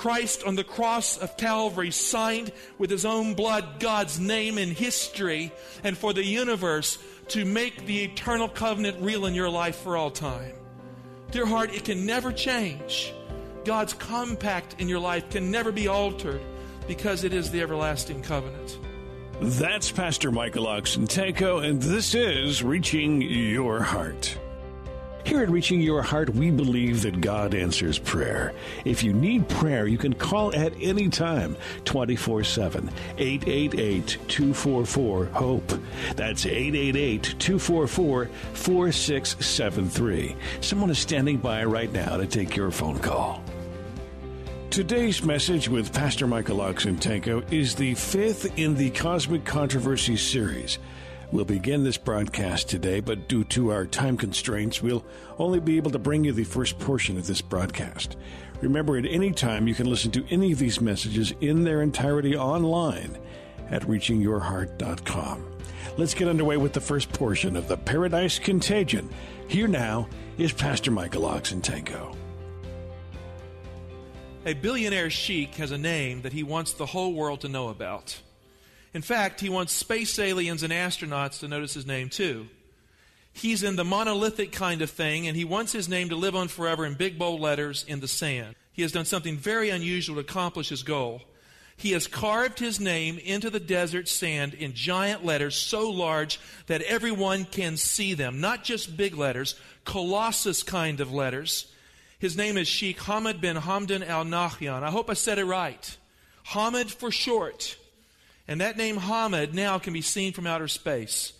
Christ on the cross of Calvary signed with his own blood God's name in history and for the universe to make the eternal covenant real in your life for all time. Dear heart, it can never change. God's compact in your life can never be altered because it is the everlasting covenant. That's Pastor Michael Oxentenko, and this is Reaching Your Heart. Here at Reaching Your Heart, we believe that God answers prayer. If you need prayer, you can call at any time 24 7 888 244 HOPE. That's 888 244 4673. Someone is standing by right now to take your phone call. Today's message with Pastor Michael Oxentenko is the fifth in the Cosmic Controversy series. We'll begin this broadcast today, but due to our time constraints, we'll only be able to bring you the first portion of this broadcast. Remember, at any time, you can listen to any of these messages in their entirety online at reachingyourheart.com. Let's get underway with the first portion of the Paradise Contagion. Here now is Pastor Michael Oxentenko. A billionaire sheik has a name that he wants the whole world to know about. In fact, he wants space aliens and astronauts to notice his name too. He's in the monolithic kind of thing, and he wants his name to live on forever in big bold letters in the sand. He has done something very unusual to accomplish his goal. He has carved his name into the desert sand in giant letters so large that everyone can see them. Not just big letters, colossus kind of letters. His name is Sheikh Hamad bin Hamdan al Nahyan. I hope I said it right. Hamad for short. And that name Hamad now can be seen from outer space.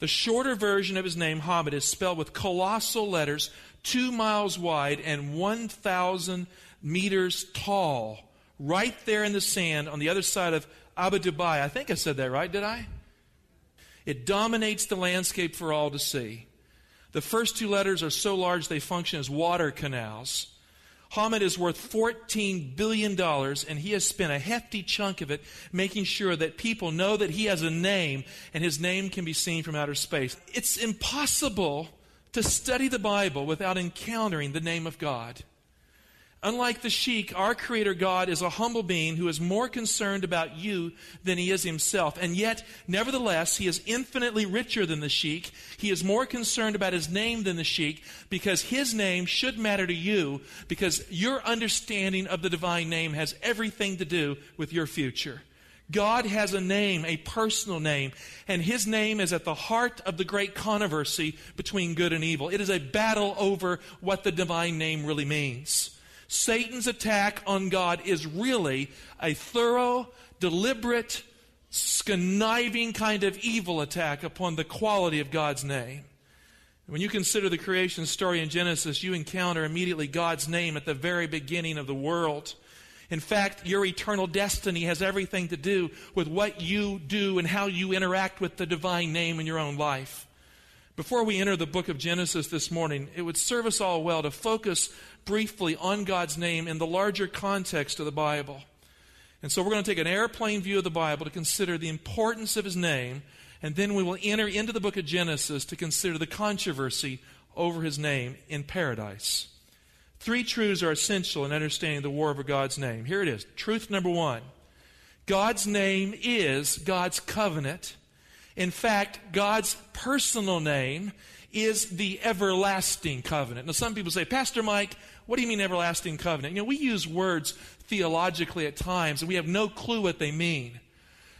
The shorter version of his name, Hamad, is spelled with colossal letters, two miles wide and 1,000 meters tall, right there in the sand on the other side of Abu Dubai. I think I said that right, did I? It dominates the landscape for all to see. The first two letters are so large they function as water canals. Hamad is worth $14 billion, and he has spent a hefty chunk of it making sure that people know that he has a name and his name can be seen from outer space. It's impossible to study the Bible without encountering the name of God. Unlike the sheik, our Creator God is a humble being who is more concerned about you than he is himself. And yet, nevertheless, he is infinitely richer than the sheik. He is more concerned about his name than the sheik because his name should matter to you because your understanding of the divine name has everything to do with your future. God has a name, a personal name, and his name is at the heart of the great controversy between good and evil. It is a battle over what the divine name really means. Satan's attack on God is really a thorough, deliberate, conniving kind of evil attack upon the quality of God's name. When you consider the creation story in Genesis, you encounter immediately God's name at the very beginning of the world. In fact, your eternal destiny has everything to do with what you do and how you interact with the divine name in your own life. Before we enter the book of Genesis this morning, it would serve us all well to focus briefly on God's name in the larger context of the Bible. And so we're going to take an airplane view of the Bible to consider the importance of his name, and then we will enter into the book of Genesis to consider the controversy over his name in paradise. Three truths are essential in understanding the war over God's name. Here it is. Truth number one God's name is God's covenant. In fact, God's personal name is the everlasting covenant. Now, some people say, Pastor Mike, what do you mean everlasting covenant? You know, we use words theologically at times and we have no clue what they mean.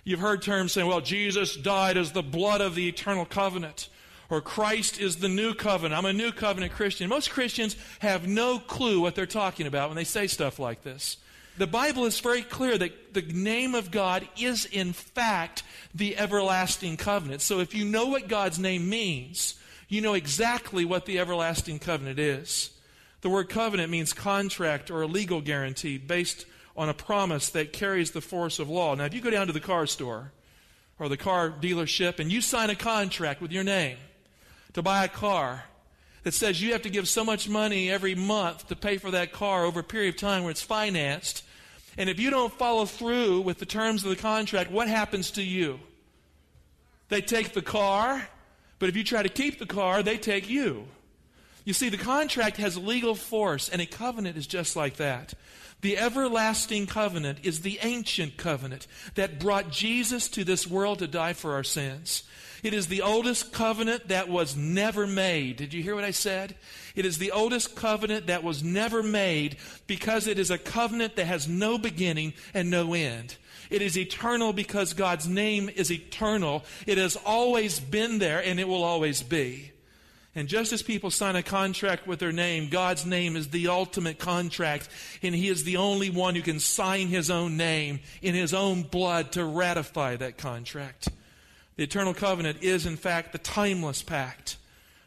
You've heard terms saying, well, Jesus died as the blood of the eternal covenant, or Christ is the new covenant. I'm a new covenant Christian. Most Christians have no clue what they're talking about when they say stuff like this. The Bible is very clear that the name of God is, in fact, the everlasting covenant. So if you know what God's name means, you know exactly what the everlasting covenant is. The word covenant means contract or a legal guarantee based on a promise that carries the force of law. Now, if you go down to the car store or the car dealership and you sign a contract with your name to buy a car that says you have to give so much money every month to pay for that car over a period of time where it's financed, and if you don't follow through with the terms of the contract, what happens to you? They take the car, but if you try to keep the car, they take you. You see, the contract has legal force, and a covenant is just like that. The everlasting covenant is the ancient covenant that brought Jesus to this world to die for our sins. It is the oldest covenant that was never made. Did you hear what I said? It is the oldest covenant that was never made because it is a covenant that has no beginning and no end. It is eternal because God's name is eternal. It has always been there and it will always be. And just as people sign a contract with their name, God's name is the ultimate contract, and He is the only one who can sign His own name in His own blood to ratify that contract. The eternal covenant is, in fact, the timeless pact,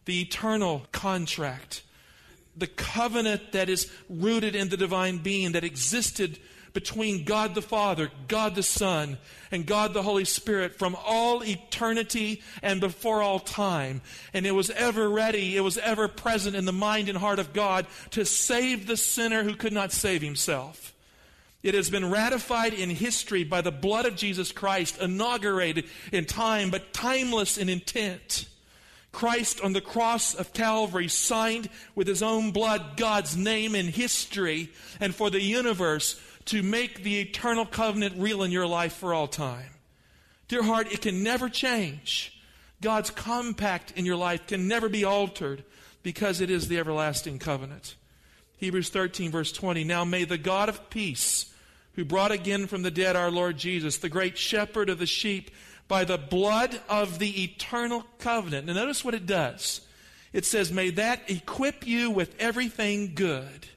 the eternal contract, the covenant that is rooted in the divine being that existed between God the Father, God the Son, and God the Holy Spirit from all eternity and before all time. And it was ever ready, it was ever present in the mind and heart of God to save the sinner who could not save himself. It has been ratified in history by the blood of Jesus Christ, inaugurated in time, but timeless in intent. Christ on the cross of Calvary signed with his own blood God's name in history and for the universe to make the eternal covenant real in your life for all time. Dear heart, it can never change. God's compact in your life can never be altered because it is the everlasting covenant. Hebrews 13, verse 20. Now may the God of peace, who brought again from the dead our Lord Jesus, the great shepherd of the sheep, by the blood of the eternal covenant. Now notice what it does. It says, may that equip you with everything good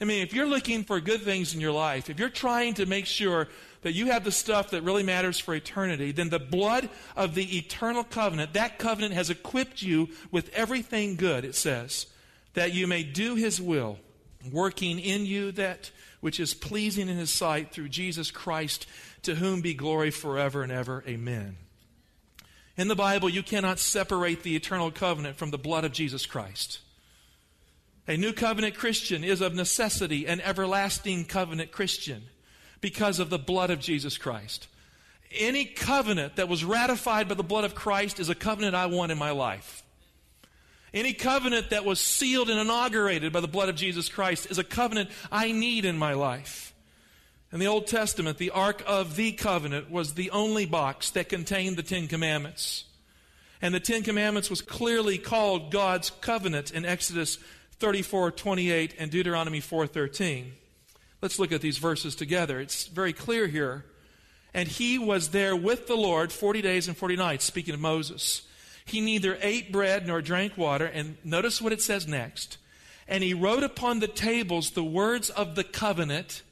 I mean, if you're looking for good things in your life, if you're trying to make sure that you have the stuff that really matters for eternity, then the blood of the eternal covenant, that covenant has equipped you with everything good, it says, that you may do his will, working in you that which is pleasing in his sight through Jesus Christ, to whom be glory forever and ever. Amen. In the Bible, you cannot separate the eternal covenant from the blood of Jesus Christ. A new covenant Christian is of necessity an everlasting covenant Christian because of the blood of Jesus Christ. Any covenant that was ratified by the blood of Christ is a covenant I want in my life. Any covenant that was sealed and inaugurated by the blood of Jesus Christ is a covenant I need in my life. In the Old Testament, the Ark of the Covenant was the only box that contained the Ten Commandments. And the Ten Commandments was clearly called God's covenant in Exodus 34, 28, and Deuteronomy 4.13. Let's look at these verses together. It's very clear here. And he was there with the Lord 40 days and 40 nights, speaking of Moses. He neither ate bread nor drank water. And notice what it says next. And he wrote upon the tables the words of the covenant.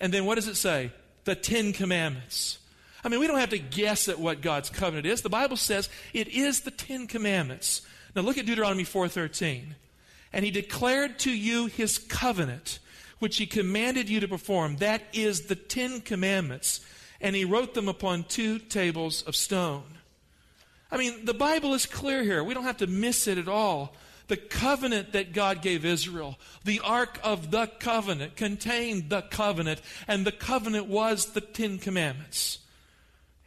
And then what does it say? The Ten Commandments. I mean, we don't have to guess at what God's covenant is. The Bible says it is the Ten Commandments. Now look at Deuteronomy 4.13 and he declared to you his covenant, which he commanded you to perform. That is the Ten Commandments. And he wrote them upon two tables of stone. I mean, the Bible is clear here. We don't have to miss it at all. The covenant that God gave Israel, the Ark of the Covenant, contained the covenant, and the covenant was the Ten Commandments.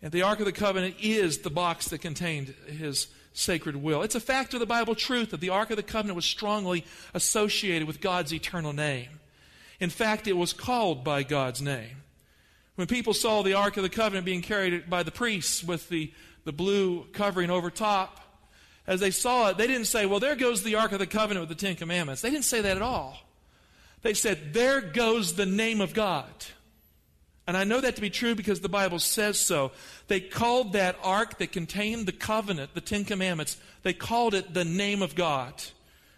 And the Ark of the Covenant is the box that contained his sacred will. It's a fact of the Bible truth that the Ark of the Covenant was strongly associated with God's eternal name. In fact, it was called by God's name. When people saw the Ark of the Covenant being carried by the priests with the, the blue covering over top, as they saw it, they didn't say, Well, there goes the Ark of the Covenant with the Ten Commandments. They didn't say that at all. They said, There goes the name of God. And I know that to be true because the Bible says so. They called that ark that contained the covenant, the Ten Commandments, they called it the name of God.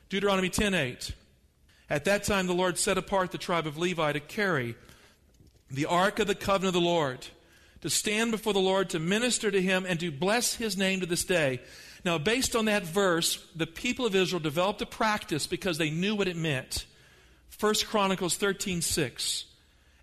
Deuteronomy 10:8. At that time the Lord set apart the tribe of Levi to carry the ark of the covenant of the Lord, to stand before the Lord, to minister to him, and to bless his name to this day. Now, based on that verse, the people of Israel developed a practice because they knew what it meant. 1 Chronicles 13:6.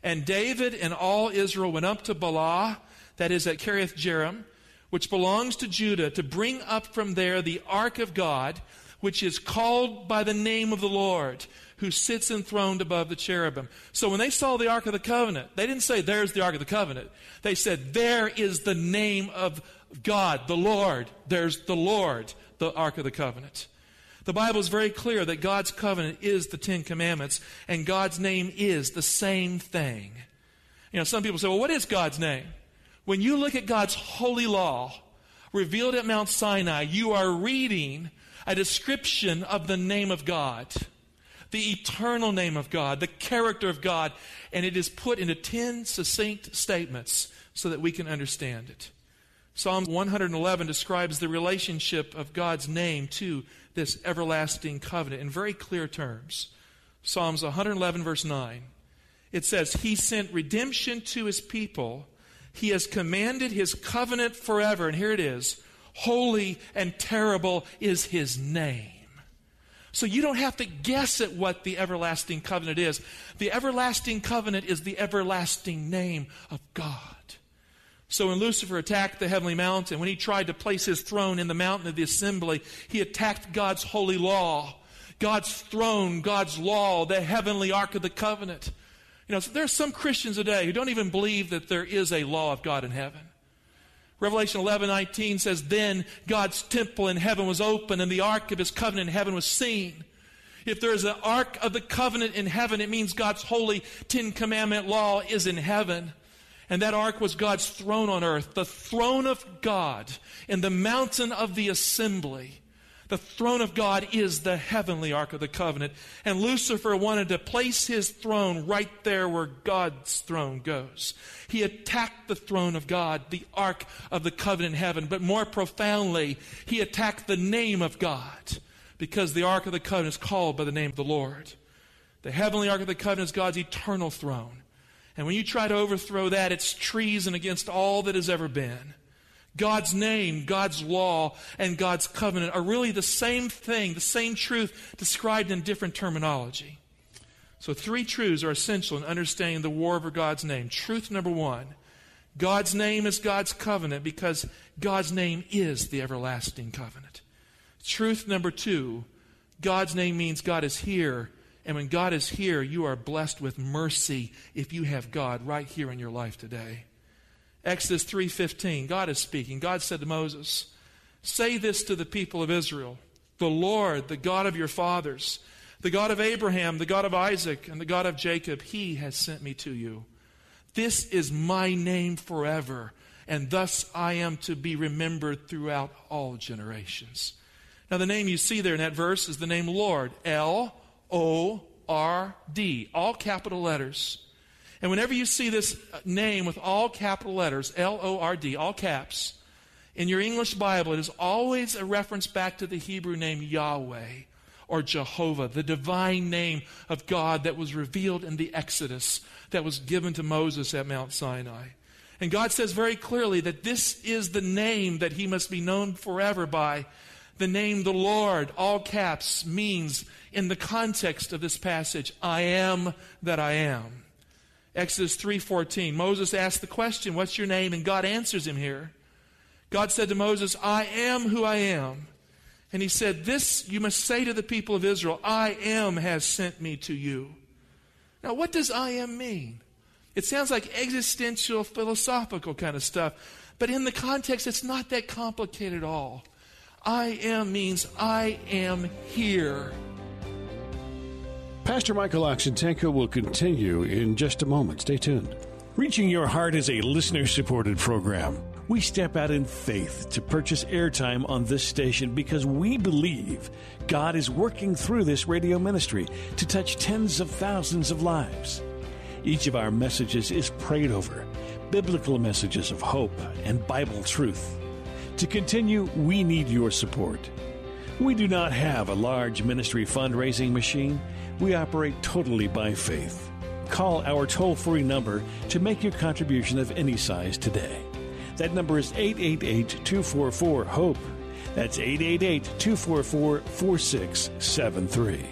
And David and all Israel went up to Baalah, that is at Kiriath Jearim, which belongs to Judah, to bring up from there the ark of God, which is called by the name of the Lord, who sits enthroned above the cherubim. So when they saw the ark of the covenant, they didn't say, There's the ark of the covenant. They said, There is the name of God, the Lord. There's the Lord, the ark of the covenant. The Bible is very clear that God's covenant is the Ten Commandments, and God's name is the same thing. You know, some people say, well, what is God's name? When you look at God's holy law revealed at Mount Sinai, you are reading a description of the name of God, the eternal name of God, the character of God, and it is put into ten succinct statements so that we can understand it. Psalm 111 describes the relationship of God's name to this everlasting covenant in very clear terms. Psalms 111, verse 9. It says, He sent redemption to His people. He has commanded His covenant forever. And here it is Holy and terrible is His name. So you don't have to guess at what the everlasting covenant is. The everlasting covenant is the everlasting name of God. So when Lucifer attacked the heavenly mountain, when he tried to place his throne in the mountain of the assembly, he attacked God's holy law, God's throne, God's law, the heavenly ark of the covenant. You know, so there are some Christians today who don't even believe that there is a law of God in heaven. Revelation 11, 19 says, Then God's temple in heaven was open, and the ark of his covenant in heaven was seen. If there is an ark of the covenant in heaven, it means God's holy Ten Commandment law is in heaven. And that ark was God's throne on earth, the throne of God in the mountain of the assembly. The throne of God is the heavenly ark of the covenant. And Lucifer wanted to place his throne right there where God's throne goes. He attacked the throne of God, the ark of the covenant in heaven. But more profoundly, he attacked the name of God because the ark of the covenant is called by the name of the Lord. The heavenly ark of the covenant is God's eternal throne. And when you try to overthrow that, it's treason against all that has ever been. God's name, God's law, and God's covenant are really the same thing, the same truth described in different terminology. So, three truths are essential in understanding the war over God's name. Truth number one God's name is God's covenant because God's name is the everlasting covenant. Truth number two God's name means God is here and when God is here, you are blessed with mercy if you have God right here in your life today. Exodus 3:15, God is speaking. God said to Moses, "Say this to the people of Israel: The Lord, the God of your fathers, the God of Abraham, the God of Isaac, and the God of Jacob, he has sent me to you. This is my name forever, and thus I am to be remembered throughout all generations." Now the name you see there in that verse is the name Lord, L O R D, all capital letters. And whenever you see this uh, name with all capital letters, L O R D, all caps, in your English Bible, it is always a reference back to the Hebrew name Yahweh or Jehovah, the divine name of God that was revealed in the Exodus that was given to Moses at Mount Sinai. And God says very clearly that this is the name that he must be known forever by. The name the Lord, all caps, means in the context of this passage, I am that I am. Exodus 3:14. Moses asked the question, "What's your name?" and God answers him here. God said to Moses, "I am who I am." And he said, "This you must say to the people of Israel, I am has sent me to you." Now, what does I am mean? It sounds like existential philosophical kind of stuff, but in the context it's not that complicated at all. I am means I am here. Pastor Michael Oxentenko will continue in just a moment. Stay tuned. Reaching Your Heart is a listener supported program. We step out in faith to purchase airtime on this station because we believe God is working through this radio ministry to touch tens of thousands of lives. Each of our messages is prayed over, biblical messages of hope and Bible truth. To continue, we need your support. We do not have a large ministry fundraising machine. We operate totally by faith. Call our toll free number to make your contribution of any size today. That number is 888 244 HOPE. That's 888 244 4673.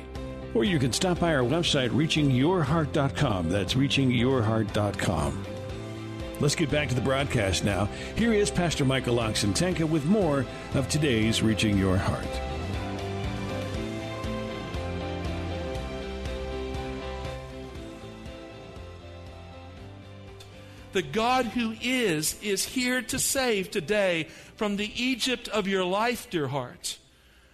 Or you can stop by our website, reachingyourheart.com. That's reachingyourheart.com. Let's get back to the broadcast now. Here is Pastor Michael Oxentenko with more of today's Reaching Your Heart. The God who is, is here to save today from the Egypt of your life, dear heart.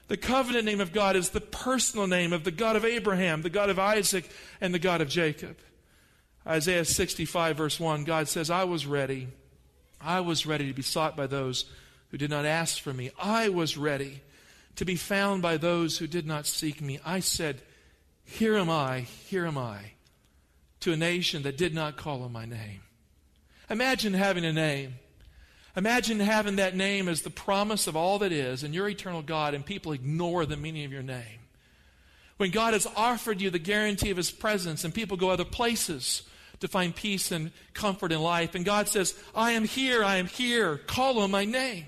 The covenant name of God is the personal name of the God of Abraham, the God of Isaac, and the God of Jacob. Isaiah 65, verse 1, God says, I was ready. I was ready to be sought by those who did not ask for me. I was ready to be found by those who did not seek me. I said, Here am I, here am I, to a nation that did not call on my name. Imagine having a name. Imagine having that name as the promise of all that is, and your eternal God, and people ignore the meaning of your name. When God has offered you the guarantee of His presence, and people go other places to find peace and comfort in life, and God says, I am here, I am here, call on my name.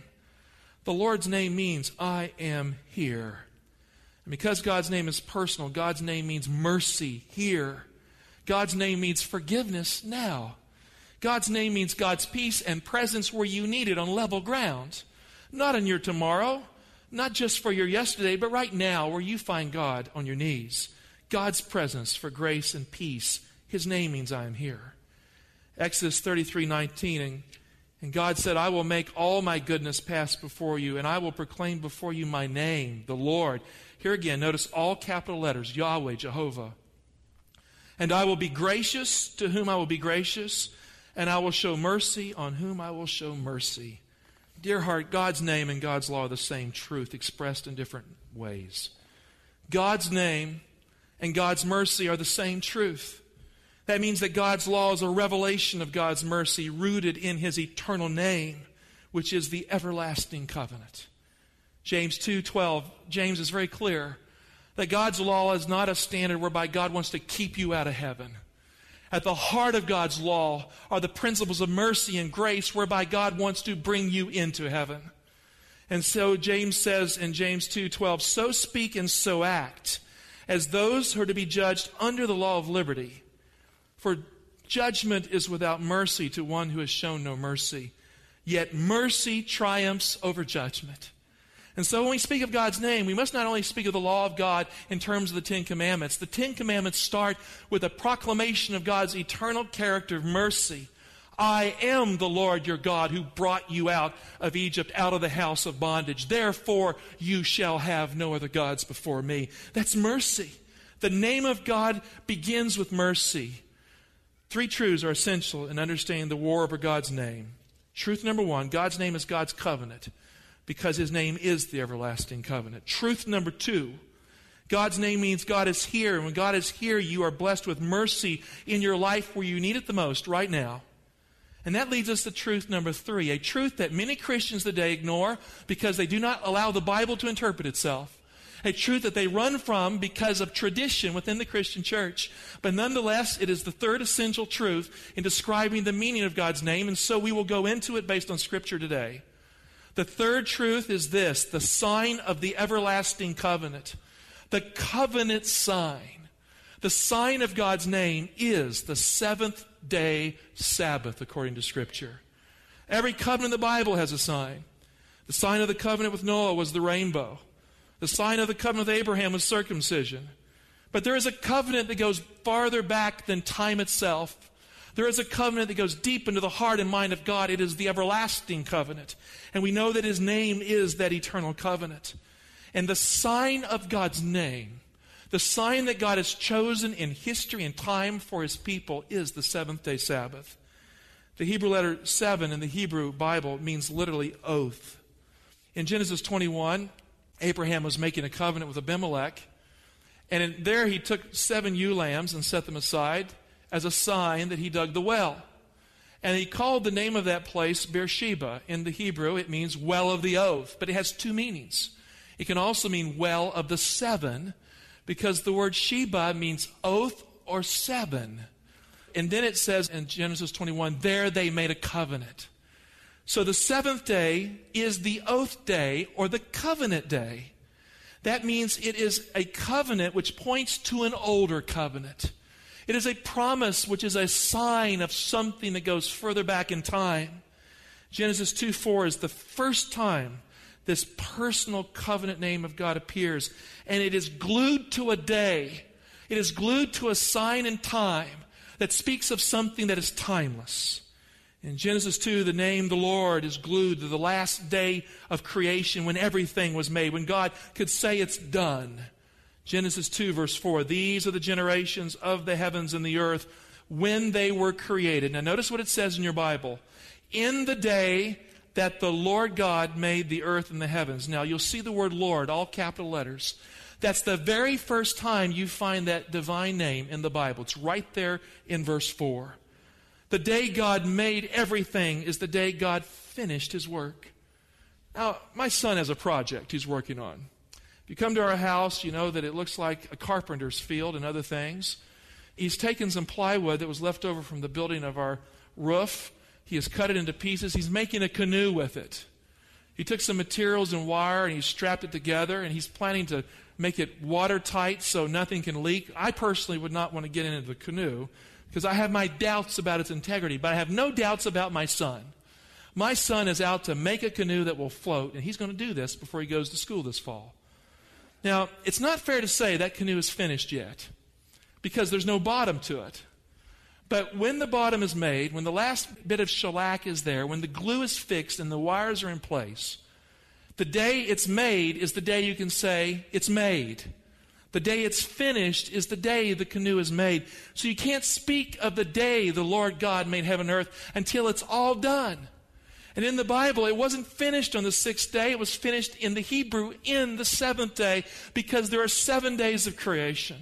The Lord's name means, I am here. And because God's name is personal, God's name means mercy here. God's name means forgiveness now. God's name means God's peace and presence where you need it on level ground. Not in your tomorrow, not just for your yesterday, but right now where you find God on your knees. God's presence for grace and peace. His name means I am here. Exodus 33 19, and, and God said, I will make all my goodness pass before you, and I will proclaim before you my name, the Lord. Here again, notice all capital letters Yahweh, Jehovah. And I will be gracious to whom I will be gracious and I will show mercy on whom I will show mercy. Dear heart, God's name and God's law are the same truth expressed in different ways. God's name and God's mercy are the same truth. That means that God's law is a revelation of God's mercy rooted in his eternal name, which is the everlasting covenant. James 2:12, James is very clear that God's law is not a standard whereby God wants to keep you out of heaven. At the heart of God's law are the principles of mercy and grace whereby God wants to bring you into heaven. And so James says in James 2:12, "So speak and so act as those who are to be judged under the law of liberty. For judgment is without mercy to one who has shown no mercy, yet mercy triumphs over judgment." And so when we speak of God's name, we must not only speak of the law of God in terms of the Ten Commandments. The Ten Commandments start with a proclamation of God's eternal character of mercy. I am the Lord your God who brought you out of Egypt, out of the house of bondage. Therefore, you shall have no other gods before me. That's mercy. The name of God begins with mercy. Three truths are essential in understanding the war over God's name. Truth number one God's name is God's covenant because his name is the everlasting covenant. Truth number two God's name means God is here. And when God is here, you are blessed with mercy in your life where you need it the most right now. And that leads us to truth number three, a truth that many Christians today ignore because they do not allow the Bible to interpret itself. A truth that they run from because of tradition within the Christian church. But nonetheless, it is the third essential truth in describing the meaning of God's name, and so we will go into it based on Scripture today. The third truth is this the sign of the everlasting covenant. The covenant sign. The sign of God's name is the seventh day Sabbath, according to Scripture. Every covenant in the Bible has a sign. The sign of the covenant with Noah was the rainbow. The sign of the covenant with Abraham was circumcision. But there is a covenant that goes farther back than time itself. There is a covenant that goes deep into the heart and mind of God. It is the everlasting covenant. And we know that His name is that eternal covenant. And the sign of God's name, the sign that God has chosen in history and time for His people, is the seventh day Sabbath. The Hebrew letter seven in the Hebrew Bible means literally oath. In Genesis 21, Abraham was making a covenant with Abimelech. And in, there he took seven ewe lambs and set them aside as a sign that he dug the well. And he called the name of that place Beersheba. In the Hebrew, it means well of the oath, but it has two meanings. It can also mean well of the seven, because the word Sheba means oath or seven. And then it says in Genesis 21, there they made a covenant. So the seventh day is the oath day or the covenant day. That means it is a covenant which points to an older covenant. It is a promise which is a sign of something that goes further back in time. Genesis 2 4 is the first time this personal covenant name of God appears, and it is glued to a day. It is glued to a sign in time that speaks of something that is timeless. In Genesis 2, the name the Lord is glued to the last day of creation when everything was made, when God could say it's done. Genesis 2, verse 4 These are the generations of the heavens and the earth when they were created. Now, notice what it says in your Bible. In the day that the Lord God made the earth and the heavens. Now, you'll see the word Lord, all capital letters. That's the very first time you find that divine name in the Bible. It's right there in verse 4. The day God made everything is the day God finished his work. Now, my son has a project he's working on. You come to our house, you know that it looks like a carpenter's field and other things. He's taken some plywood that was left over from the building of our roof. He has cut it into pieces. He's making a canoe with it. He took some materials and wire and he strapped it together and he's planning to make it watertight so nothing can leak. I personally would not want to get into the canoe because I have my doubts about its integrity, but I have no doubts about my son. My son is out to make a canoe that will float, and he's going to do this before he goes to school this fall. Now, it's not fair to say that canoe is finished yet because there's no bottom to it. But when the bottom is made, when the last bit of shellac is there, when the glue is fixed and the wires are in place, the day it's made is the day you can say, it's made. The day it's finished is the day the canoe is made. So you can't speak of the day the Lord God made heaven and earth until it's all done. And in the Bible, it wasn't finished on the sixth day. It was finished in the Hebrew in the seventh day because there are seven days of creation.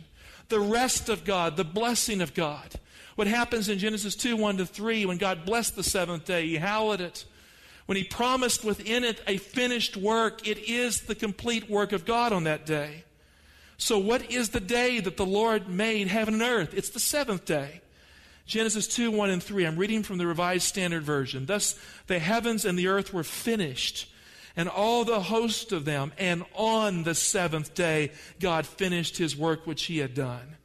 The rest of God, the blessing of God. What happens in Genesis 2 1 to 3, when God blessed the seventh day, He hallowed it. When He promised within it a finished work, it is the complete work of God on that day. So, what is the day that the Lord made heaven and earth? It's the seventh day. Genesis 2 1 and 3. I'm reading from the Revised Standard Version. Thus, the heavens and the earth were finished, and all the host of them. And on the seventh day, God finished his work which he had done.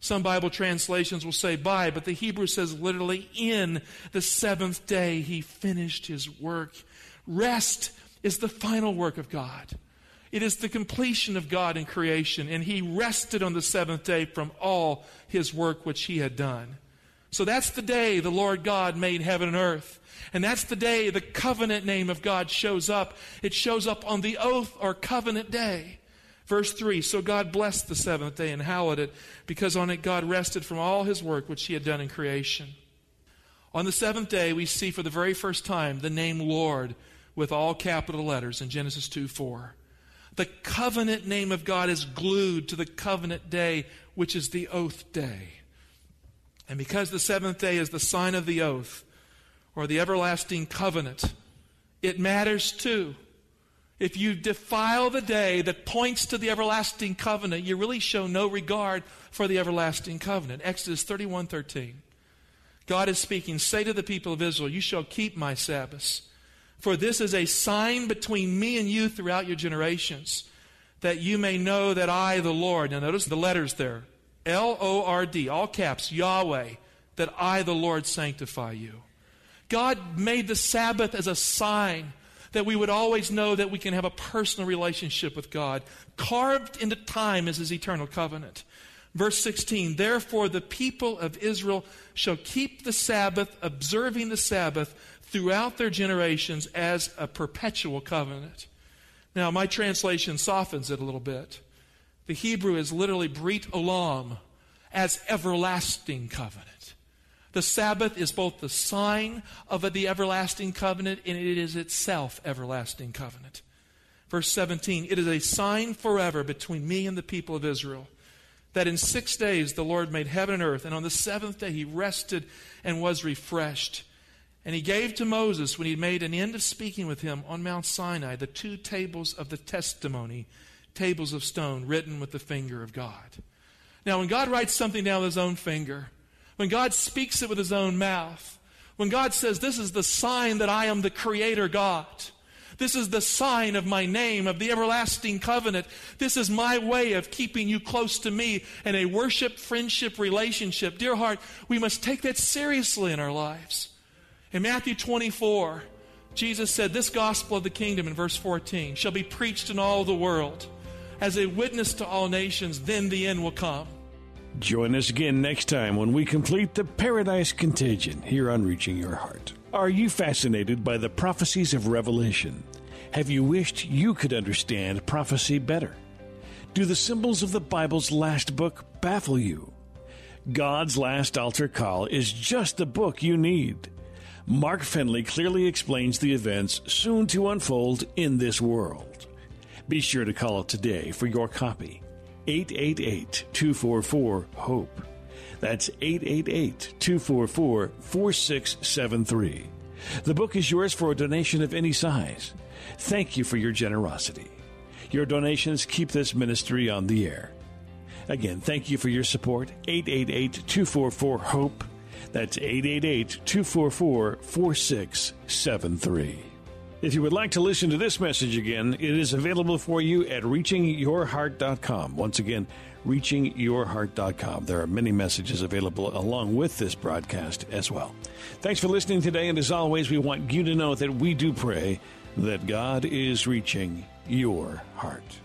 Some Bible translations will say by, but the Hebrew says literally in the seventh day, he finished his work. Rest is the final work of God. It is the completion of God in creation, and he rested on the seventh day from all his work which he had done. So that's the day the Lord God made heaven and earth. And that's the day the covenant name of God shows up. It shows up on the oath or covenant day. Verse 3 So God blessed the seventh day and hallowed it, because on it God rested from all his work which he had done in creation. On the seventh day, we see for the very first time the name Lord with all capital letters in Genesis 2 4. The covenant name of God is glued to the covenant day, which is the oath day. And because the seventh day is the sign of the oath, or the everlasting covenant, it matters too. If you defile the day that points to the everlasting covenant, you really show no regard for the everlasting covenant. Exodus 31 13. God is speaking, Say to the people of Israel, You shall keep my Sabbaths for this is a sign between me and you throughout your generations, that you may know that I, the Lord, now notice the letters there L O R D, all caps, Yahweh, that I, the Lord, sanctify you. God made the Sabbath as a sign that we would always know that we can have a personal relationship with God. Carved into time is his eternal covenant. Verse 16, therefore the people of Israel shall keep the Sabbath, observing the Sabbath throughout their generations as a perpetual covenant. Now, my translation softens it a little bit. The Hebrew is literally brit olam, as everlasting covenant. The Sabbath is both the sign of the everlasting covenant and it is itself everlasting covenant. Verse 17, it is a sign forever between me and the people of Israel that in six days the Lord made heaven and earth, and on the seventh day he rested and was refreshed. And he gave to Moses, when he made an end of speaking with him on Mount Sinai, the two tables of the testimony, tables of stone written with the finger of God. Now, when God writes something down with his own finger, when God speaks it with his own mouth, when God says, This is the sign that I am the Creator God, This is the sign of my name, of the everlasting covenant. This is my way of keeping you close to me in a worship friendship relationship. Dear heart, we must take that seriously in our lives. In Matthew 24, Jesus said, This gospel of the kingdom in verse 14 shall be preached in all the world as a witness to all nations, then the end will come. Join us again next time when we complete the Paradise Contagion here on Reaching Your Heart. Are you fascinated by the prophecies of Revelation? Have you wished you could understand prophecy better? Do the symbols of the Bible's last book baffle you? God's Last Altar Call is just the book you need. Mark Finley clearly explains the events soon to unfold in this world. Be sure to call today for your copy. 888 244 HOPE. That's 888 244 4673. The book is yours for a donation of any size. Thank you for your generosity. Your donations keep this ministry on the air. Again, thank you for your support. 888 244 HOPE. That's 888 244 4673. If you would like to listen to this message again, it is available for you at reachingyourheart.com. Once again, reachingyourheart.com. There are many messages available along with this broadcast as well. Thanks for listening today, and as always, we want you to know that we do pray that God is reaching your heart.